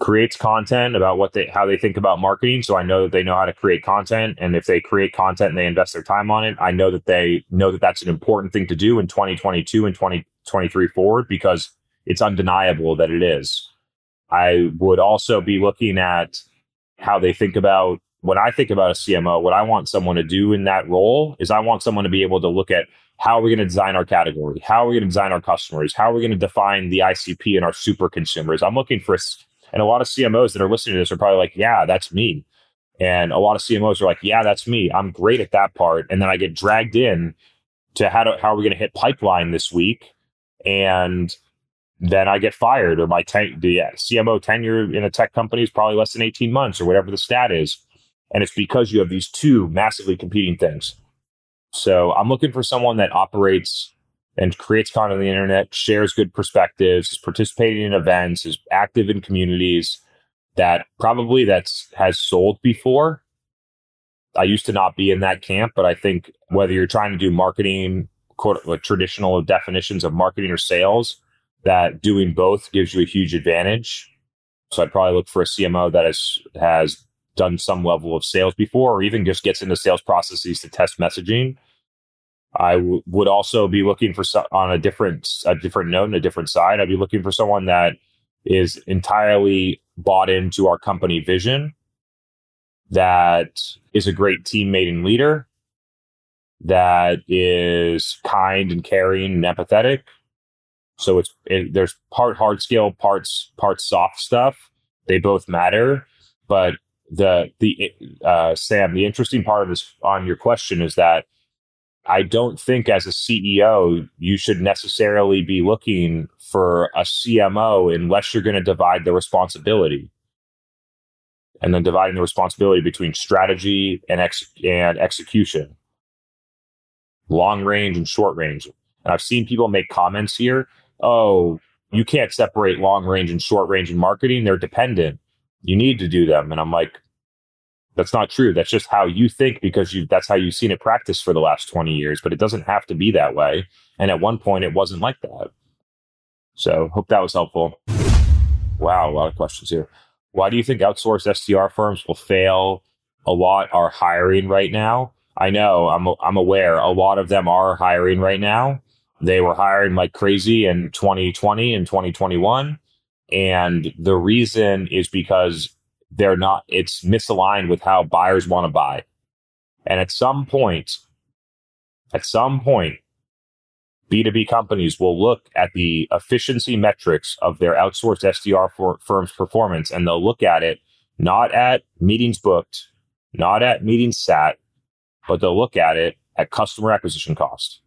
Creates content about what they how they think about marketing. So I know that they know how to create content. And if they create content and they invest their time on it, I know that they know that that's an important thing to do in 2022 and 2023 forward because it's undeniable that it is. I would also be looking at how they think about when I think about a CMO, what I want someone to do in that role is I want someone to be able to look at how are we going to design our category? How are we going to design our customers? How are we going to define the ICP and our super consumers? I'm looking for, and a lot of CMOs that are listening to this are probably like, yeah, that's me. And a lot of CMOs are like, yeah, that's me. I'm great at that part. And then I get dragged in to how, to, how are we going to hit pipeline this week? And then I get fired or my ten- the CMO tenure in a tech company is probably less than 18 months or whatever the stat is. And it's because you have these two massively competing things. So I'm looking for someone that operates and creates content on the internet, shares good perspectives, is participating in events, is active in communities that probably that's has sold before. I used to not be in that camp, but I think whether you're trying to do marketing, quote, like traditional definitions of marketing or sales, that doing both gives you a huge advantage. So I'd probably look for a CMO that has has done some level of sales before, or even just gets into sales processes to test messaging. I w- would also be looking for so- on a different a different note and a different side. I'd be looking for someone that is entirely bought into our company vision, that is a great teammate and leader, that is kind and caring and empathetic. So it's it, there's part hard skill, parts parts soft stuff. They both matter, but the the uh, Sam, the interesting part of this on your question is that I don't think as a CEO you should necessarily be looking for a CMO unless you're going to divide the responsibility. And then dividing the responsibility between strategy and ex- and execution. Long range and short range. And I've seen people make comments here, "Oh, you can't separate long range and short range in marketing, they're dependent." You need to do them. And I'm like, that's not true. That's just how you think because you that's how you've seen it practiced for the last 20 years, but it doesn't have to be that way. And at one point it wasn't like that. So hope that was helpful. Wow, a lot of questions here. Why do you think outsourced SDR firms will fail a lot are hiring right now? I know, I'm I'm aware a lot of them are hiring right now. They were hiring like crazy in 2020 and 2021. And the reason is because they're not, it's misaligned with how buyers want to buy. And at some point, at some point, B2B companies will look at the efficiency metrics of their outsourced SDR for, firm's performance and they'll look at it not at meetings booked, not at meetings sat, but they'll look at it at customer acquisition cost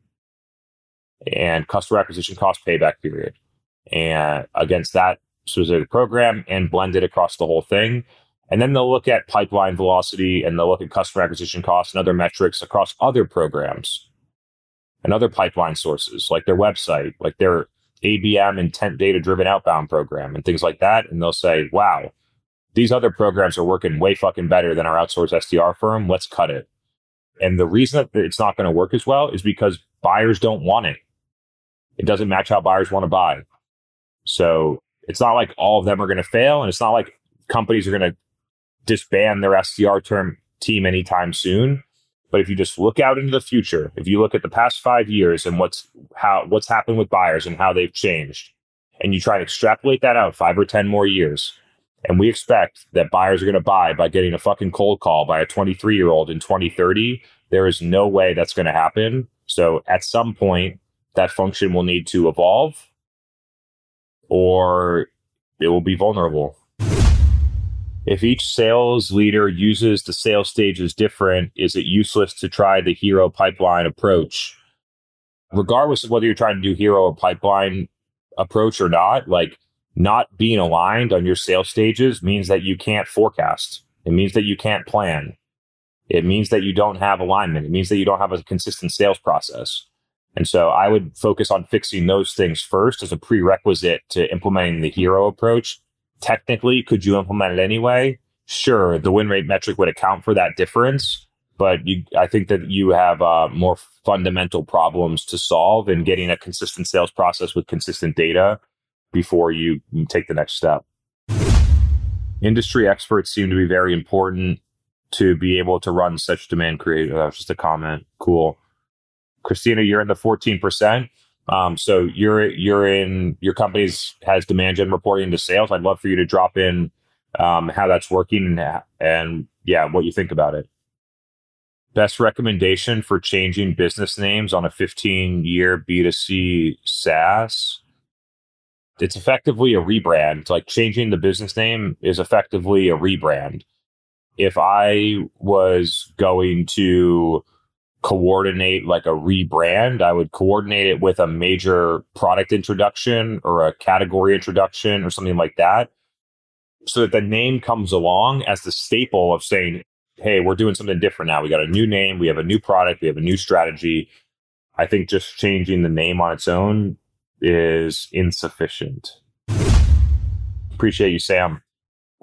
and customer acquisition cost payback period. And against that specific program and blend it across the whole thing. And then they'll look at pipeline velocity and they'll look at customer acquisition costs and other metrics across other programs and other pipeline sources, like their website, like their ABM intent data driven outbound program and things like that. And they'll say, wow, these other programs are working way fucking better than our outsourced SDR firm. Let's cut it. And the reason that it's not going to work as well is because buyers don't want it. It doesn't match how buyers want to buy. So it's not like all of them are going to fail, and it's not like companies are going to disband their SDR term team anytime soon. But if you just look out into the future, if you look at the past five years and what's how what's happened with buyers and how they've changed, and you try to extrapolate that out five or ten more years, and we expect that buyers are going to buy by getting a fucking cold call by a 23 year old in 2030, there is no way that's going to happen. So at some point, that function will need to evolve or it will be vulnerable. If each sales leader uses the sales stages different, is it useless to try the hero pipeline approach? Regardless of whether you're trying to do hero or pipeline approach or not, like not being aligned on your sales stages means that you can't forecast. It means that you can't plan. It means that you don't have alignment. It means that you don't have a consistent sales process. And so I would focus on fixing those things first as a prerequisite to implementing the hero approach. Technically, could you implement it anyway? Sure, the win rate metric would account for that difference, but you, I think that you have uh, more fundamental problems to solve in getting a consistent sales process with consistent data before you take the next step. Industry experts seem to be very important to be able to run such demand creation. That was just a comment. Cool. Christina, you're in the 14%. Um, so you're you're in your company's has demand gen reporting to sales. I'd love for you to drop in um, how that's working and, and yeah, what you think about it. Best recommendation for changing business names on a 15 year B2C SaaS. It's effectively a rebrand. It's Like changing the business name is effectively a rebrand. If I was going to coordinate like a rebrand, I would coordinate it with a major product introduction or a category introduction or something like that. So that the name comes along as the staple of saying, hey, we're doing something different now. We got a new name, we have a new product, we have a new strategy. I think just changing the name on its own is insufficient. Appreciate you, Sam.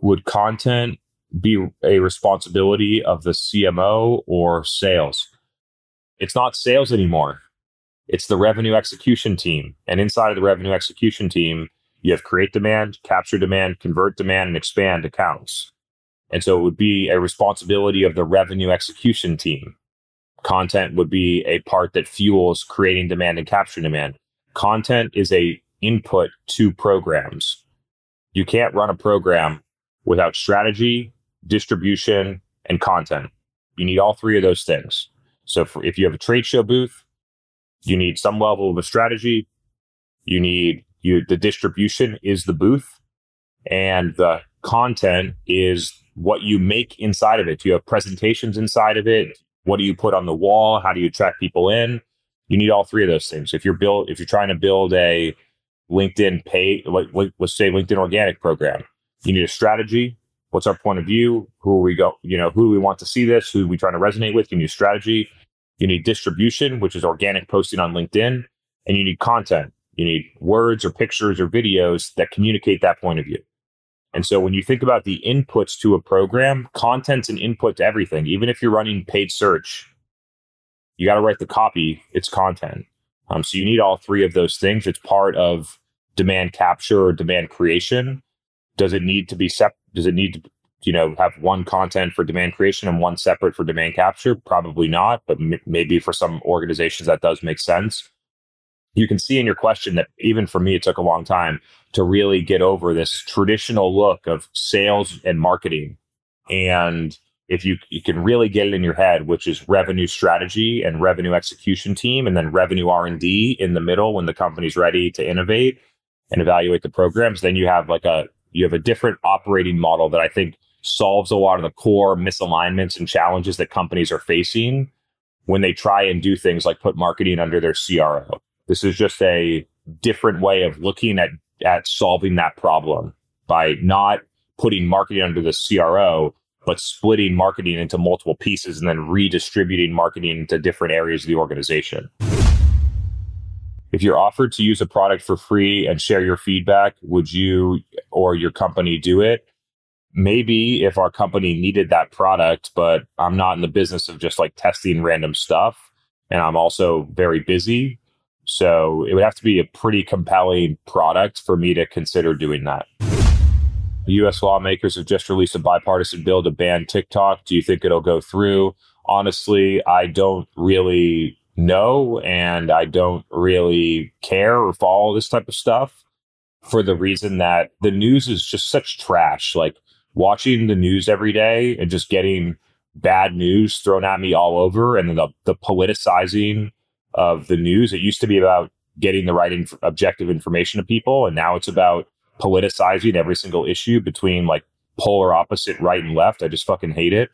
Would content be a responsibility of the CMO or sales? it's not sales anymore. It's the revenue execution team. And inside of the revenue execution team, you have create demand, capture demand, convert demand, and expand accounts. And so it would be a responsibility of the revenue execution team. Content would be a part that fuels creating demand and capture demand. Content is a input to programs. You can't run a program without strategy, distribution, and content. You need all three of those things. So for, if you have a trade show booth, you need some level of a strategy. You need you the distribution is the booth and the content is what you make inside of it. Do you have presentations inside of it? What do you put on the wall? How do you attract people in? You need all three of those things. If you're build if you're trying to build a LinkedIn pay like let's say LinkedIn organic program, you need a strategy, What's our point of view? Who are we go? You know, who do we want to see this? Who are we trying to resonate with? You need strategy. You need distribution, which is organic posting on LinkedIn, and you need content. You need words or pictures or videos that communicate that point of view. And so when you think about the inputs to a program, content's an input to everything. Even if you're running paid search, you got to write the copy, it's content. Um, so you need all three of those things. It's part of demand capture or demand creation. Does it need to be sep- does it need to you know have one content for demand creation and one separate for demand capture probably not but m- maybe for some organizations that does make sense you can see in your question that even for me it took a long time to really get over this traditional look of sales and marketing and if you you can really get it in your head which is revenue strategy and revenue execution team and then revenue r&d in the middle when the company's ready to innovate and evaluate the programs then you have like a you have a different operating model that I think solves a lot of the core misalignments and challenges that companies are facing when they try and do things like put marketing under their CRO. This is just a different way of looking at at solving that problem by not putting marketing under the CRO, but splitting marketing into multiple pieces and then redistributing marketing into different areas of the organization if you're offered to use a product for free and share your feedback, would you or your company do it? Maybe if our company needed that product, but I'm not in the business of just like testing random stuff. And I'm also very busy. So it would have to be a pretty compelling product for me to consider doing that. US lawmakers have just released a bipartisan bill to ban TikTok. Do you think it'll go through? Honestly, I don't really know and I don't really care or follow this type of stuff for the reason that the news is just such trash. Like watching the news every day and just getting bad news thrown at me all over and the, the politicizing of the news. It used to be about getting the right inf- objective information to people. And now it's about politicizing every single issue between like polar opposite right and left. I just fucking hate it.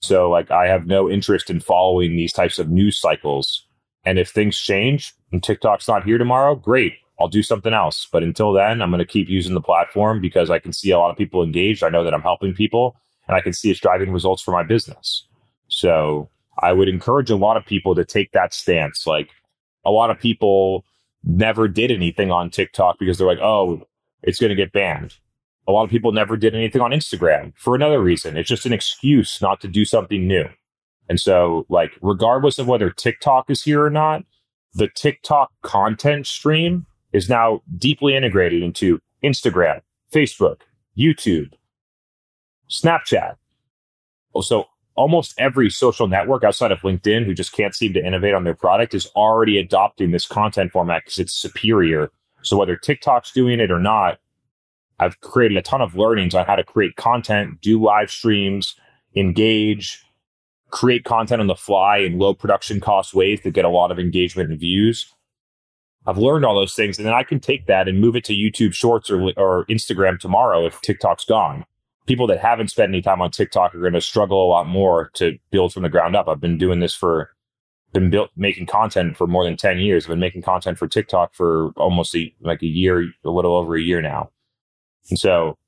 So like I have no interest in following these types of news cycles. And if things change and TikTok's not here tomorrow, great. I'll do something else. But until then, I'm going to keep using the platform because I can see a lot of people engaged. I know that I'm helping people and I can see it's driving results for my business. So I would encourage a lot of people to take that stance. Like a lot of people never did anything on TikTok because they're like, oh, it's going to get banned. A lot of people never did anything on Instagram for another reason. It's just an excuse not to do something new. And so, like, regardless of whether TikTok is here or not, the TikTok content stream is now deeply integrated into Instagram, Facebook, YouTube, Snapchat. So almost every social network outside of LinkedIn who just can't seem to innovate on their product is already adopting this content format because it's superior. So whether TikTok's doing it or not, I've created a ton of learnings on how to create content, do live streams, engage, create content on the fly in low production cost ways to get a lot of engagement and views. I've learned all those things, and then I can take that and move it to YouTube Shorts or, or Instagram tomorrow if TikTok's gone. People that haven't spent any time on TikTok are going to struggle a lot more to build from the ground up. I've been doing this for, been built making content for more than ten years. I've been making content for TikTok for almost a, like a year, a little over a year now. And so,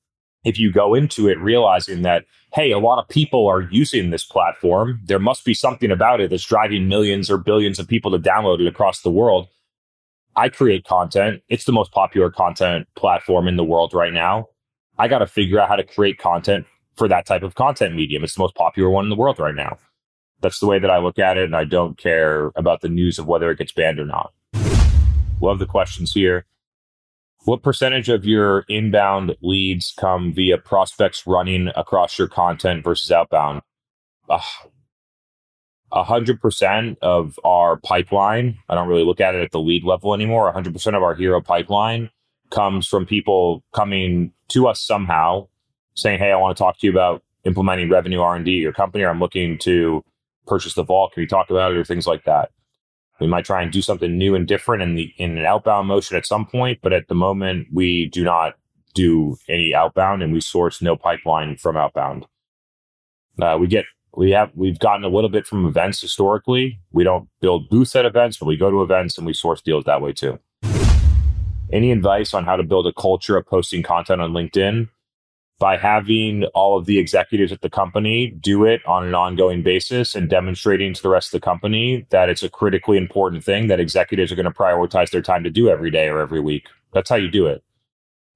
if you go into it realizing that hey, a lot of people are using this platform, there must be something about it that's driving millions or billions of people to download it across the world I create content. It's the most popular content platform in the world right now. I got to figure out how to create content for that type of content medium. It's the most popular one in the world right now. That's the way that I look at it. And I don't care about the news of whether it gets banned or not. Love the questions here. What percentage of your inbound leads come via prospects running across your content versus outbound? Uh, 100% of our pipeline, I don't really look at it at the lead level anymore. 100% of our hero pipeline comes from people coming to us somehow saying, Hey, I want to talk to you about implementing revenue R&D your company, or I'm looking to purchase the vault. Can we talk about it or things like that? We might try and do something new and different in the in an outbound motion at some point, but at the moment we do not do any outbound and we source no pipeline from outbound. Uh, we get we have we've gotten a little bit from events historically. We don't build booths at events, but we go to events and we source deals that way too. Any advice on how to build a culture of posting content on LinkedIn? By having all of the executives at the company do it on an ongoing basis and demonstrating to the rest of the company that it's a critically important thing that executives are going to prioritize their time to do every day or every week. That's how you do it.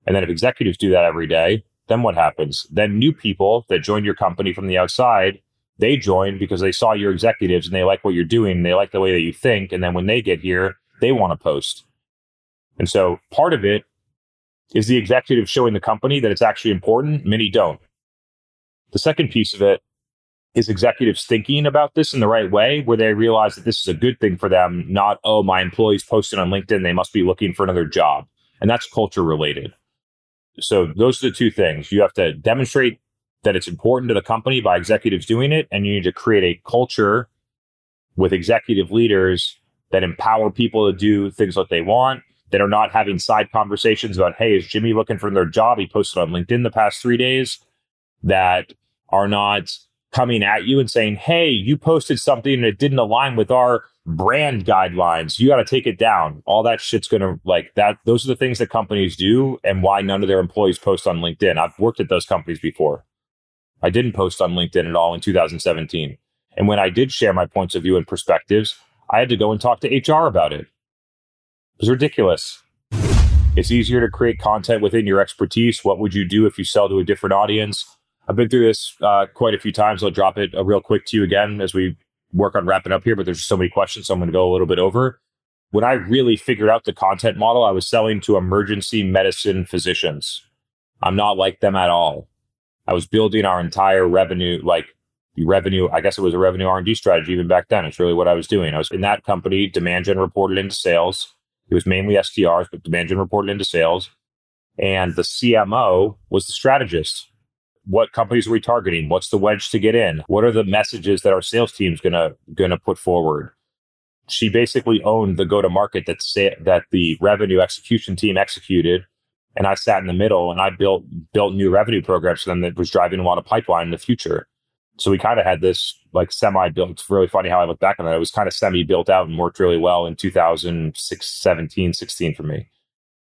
And then if executives do that every day, then what happens? Then new people that join your company from the outside they join because they saw your executives and they like what you're doing. They like the way that you think. And then when they get here, they want to post. And so part of it is the executive showing the company that it's actually important. Many don't. The second piece of it is executives thinking about this in the right way, where they realize that this is a good thing for them, not, oh, my employees posted on LinkedIn, they must be looking for another job. And that's culture related. So those are the two things. You have to demonstrate that it's important to the company by executives doing it. And you need to create a culture with executive leaders that empower people to do things that they want, that are not having side conversations about, hey, is Jimmy looking for their job? He posted on LinkedIn the past three days, that are not coming at you and saying, hey, you posted something and it didn't align with our brand guidelines. You got to take it down. All that shit's going to like that. Those are the things that companies do and why none of their employees post on LinkedIn. I've worked at those companies before. I didn't post on LinkedIn at all in 2017. And when I did share my points of view and perspectives, I had to go and talk to HR about it. Was ridiculous. It's easier to create content within your expertise. What would you do if you sell to a different audience? I've been through this uh, quite a few times. I'll drop it uh, real quick to you again as we work on wrapping up here, but there's so many questions, so I'm going to go a little bit over. When I really figured out the content model, I was selling to emergency medicine physicians. I'm not like them at all. I was building our entire revenue, like the revenue. I guess it was a revenue R and D strategy even back then. It's really what I was doing. I was in that company. Demand gen reported into sales. It was mainly SDRs, but demand gen reported into sales. And the CMO was the strategist. What companies are we targeting? What's the wedge to get in? What are the messages that our sales team's gonna gonna put forward? She basically owned the go to market that sa- that the revenue execution team executed and I sat in the middle and I built built new revenue programs for them that was driving a lot of pipeline in the future. So we kind of had this like semi built. It's really funny how I look back on that. It was kind of semi built out and worked really well in 2006, 17, 16 for me.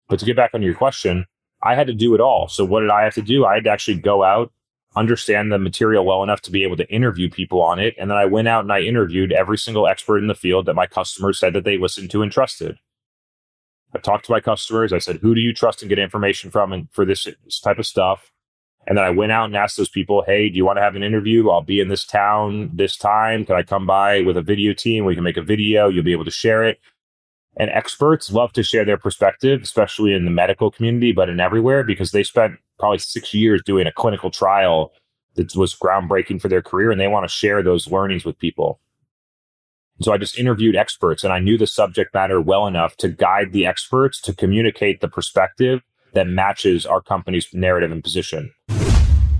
But to get back on your question, I had to do it all. So what did I have to do? I had to actually go out, understand the material well enough to be able to interview people on it. And then I went out and I interviewed every single expert in the field that my customers said that they listened to and trusted. I talked to my customers. I said, who do you trust and get information from and for this, this type of stuff? And then I went out and asked those people, hey, do you want to have an interview? I'll be in this town this time. Can I come by with a video team? We can make a video. You'll be able to share it. And experts love to share their perspective, especially in the medical community, but in everywhere, because they spent probably six years doing a clinical trial that was groundbreaking for their career and they want to share those learnings with people. So I just interviewed experts and I knew the subject matter well enough to guide the experts to communicate the perspective that matches our company's narrative and position.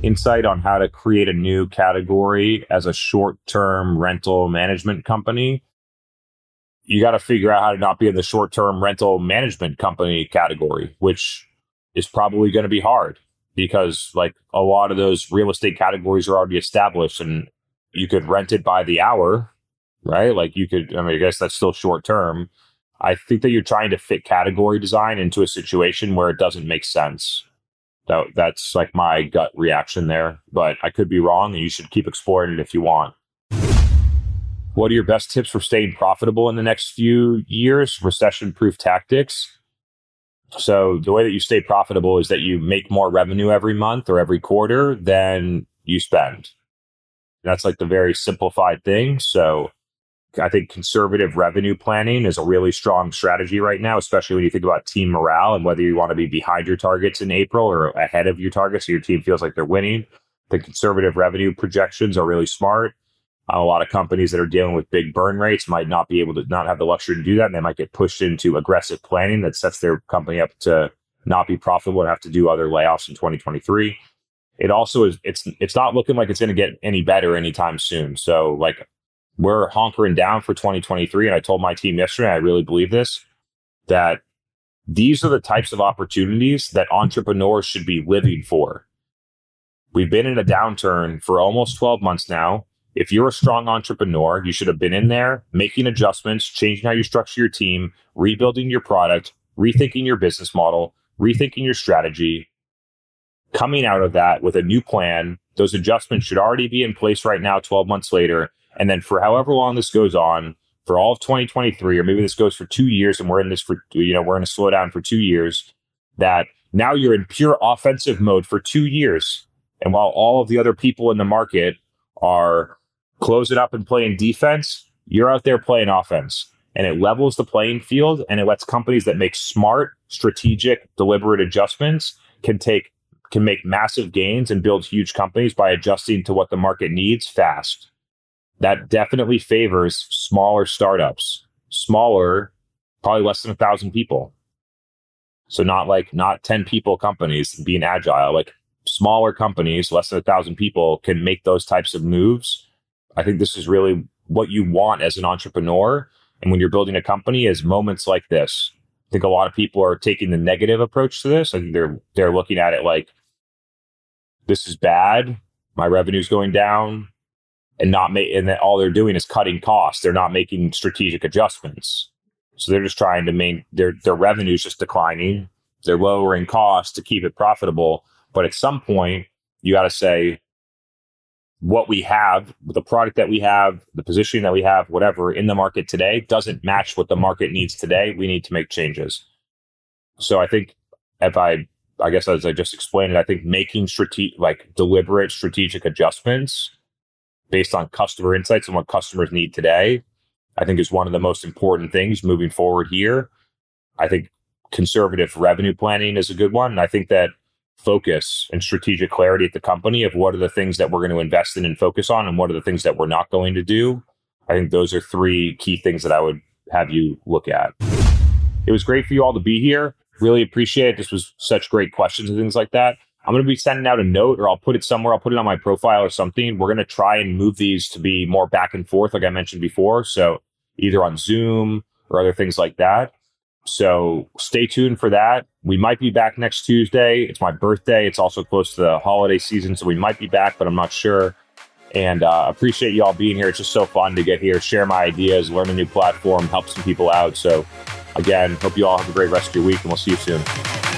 Insight on how to create a new category as a short term rental management company. You got to figure out how to not be in the short term rental management company category, which is probably going to be hard because, like, a lot of those real estate categories are already established and you could rent it by the hour, right? Like, you could, I mean, I guess that's still short term I think that you're trying to fit category design into a situation where it doesn't make sense. That, that's like my gut reaction there, but I could be wrong and you should keep exploring it if you want. What are your best tips for staying profitable in the next few years? Recession proof tactics. So, the way that you stay profitable is that you make more revenue every month or every quarter than you spend. That's like the very simplified thing. So, I think conservative revenue planning is a really strong strategy right now, especially when you think about team morale and whether you want to be behind your targets in April or ahead of your targets so your team feels like they're winning. The conservative revenue projections are really smart. Uh, a lot of companies that are dealing with big burn rates might not be able to not have the luxury to do that. And they might get pushed into aggressive planning that sets their company up to not be profitable and have to do other layoffs in 2023. It also is it's it's not looking like it's going to get any better anytime soon. So like we're honkering down for 2023. And I told my team yesterday, I really believe this, that these are the types of opportunities that entrepreneurs should be living for. We've been in a downturn for almost 12 months now. If you're a strong entrepreneur, you should have been in there making adjustments, changing how you structure your team, rebuilding your product, rethinking your business model, rethinking your strategy, coming out of that with a new plan. Those adjustments should already be in place right now, 12 months later. And then for however long this goes on, for all of 2023, or maybe this goes for two years and we're in this for, you know, we're in a slowdown for two years, that now you're in pure offensive mode for two years. And while all of the other people in the market are closing up and playing defense, you're out there playing offense. And it levels the playing field and it lets companies that make smart, strategic, deliberate adjustments can take can make massive gains and build huge companies by adjusting to what the market needs fast that definitely favors smaller startups, smaller, probably less than a thousand people. So not like not 10 people companies being agile, like smaller companies, less than a thousand people can make those types of moves. I think this is really what you want as an entrepreneur. And when you're building a company is moments like this. I think a lot of people are taking the negative approach to this. I think they're they're looking at it like this is bad. My revenue's going down and not make and then all they're doing is cutting costs. They're not making strategic adjustments. So they're just trying to main their their revenue's just declining. They're lowering costs to keep it profitable. But at some point, you got to say what we have, the product that we have, the positioning that we have, whatever in the market today doesn't match what the market needs today. We need to make changes. So I think if I, I guess as I just explained it, I think making strategic, like deliberate strategic adjustments based on customer insights and what customers need today, I think is one of the most important things moving forward here. I think conservative revenue planning is a good one. And I think that focus and strategic clarity at the company of what are the things that we're going to invest in and focus on and what are the things that we're not going to do. I think those are three key things that I would have you look at. It was great for you all to be here. Really appreciate it. This was such great questions and things like that. I'm going to be sending out a note or I'll put it somewhere. I'll put it on my profile or something. We're going to try and move these to be more back and forth, like I mentioned before. So either on Zoom or other things like that. So stay tuned for that. We might be back next Tuesday. It's my birthday. It's also close to the holiday season. So we might be back, but I'm not sure. And uh, appreciate you all being here. It's just so fun to get here, share my ideas, learn a new platform, help some people out. So again, hope you all have a great rest of your week and we'll see you soon.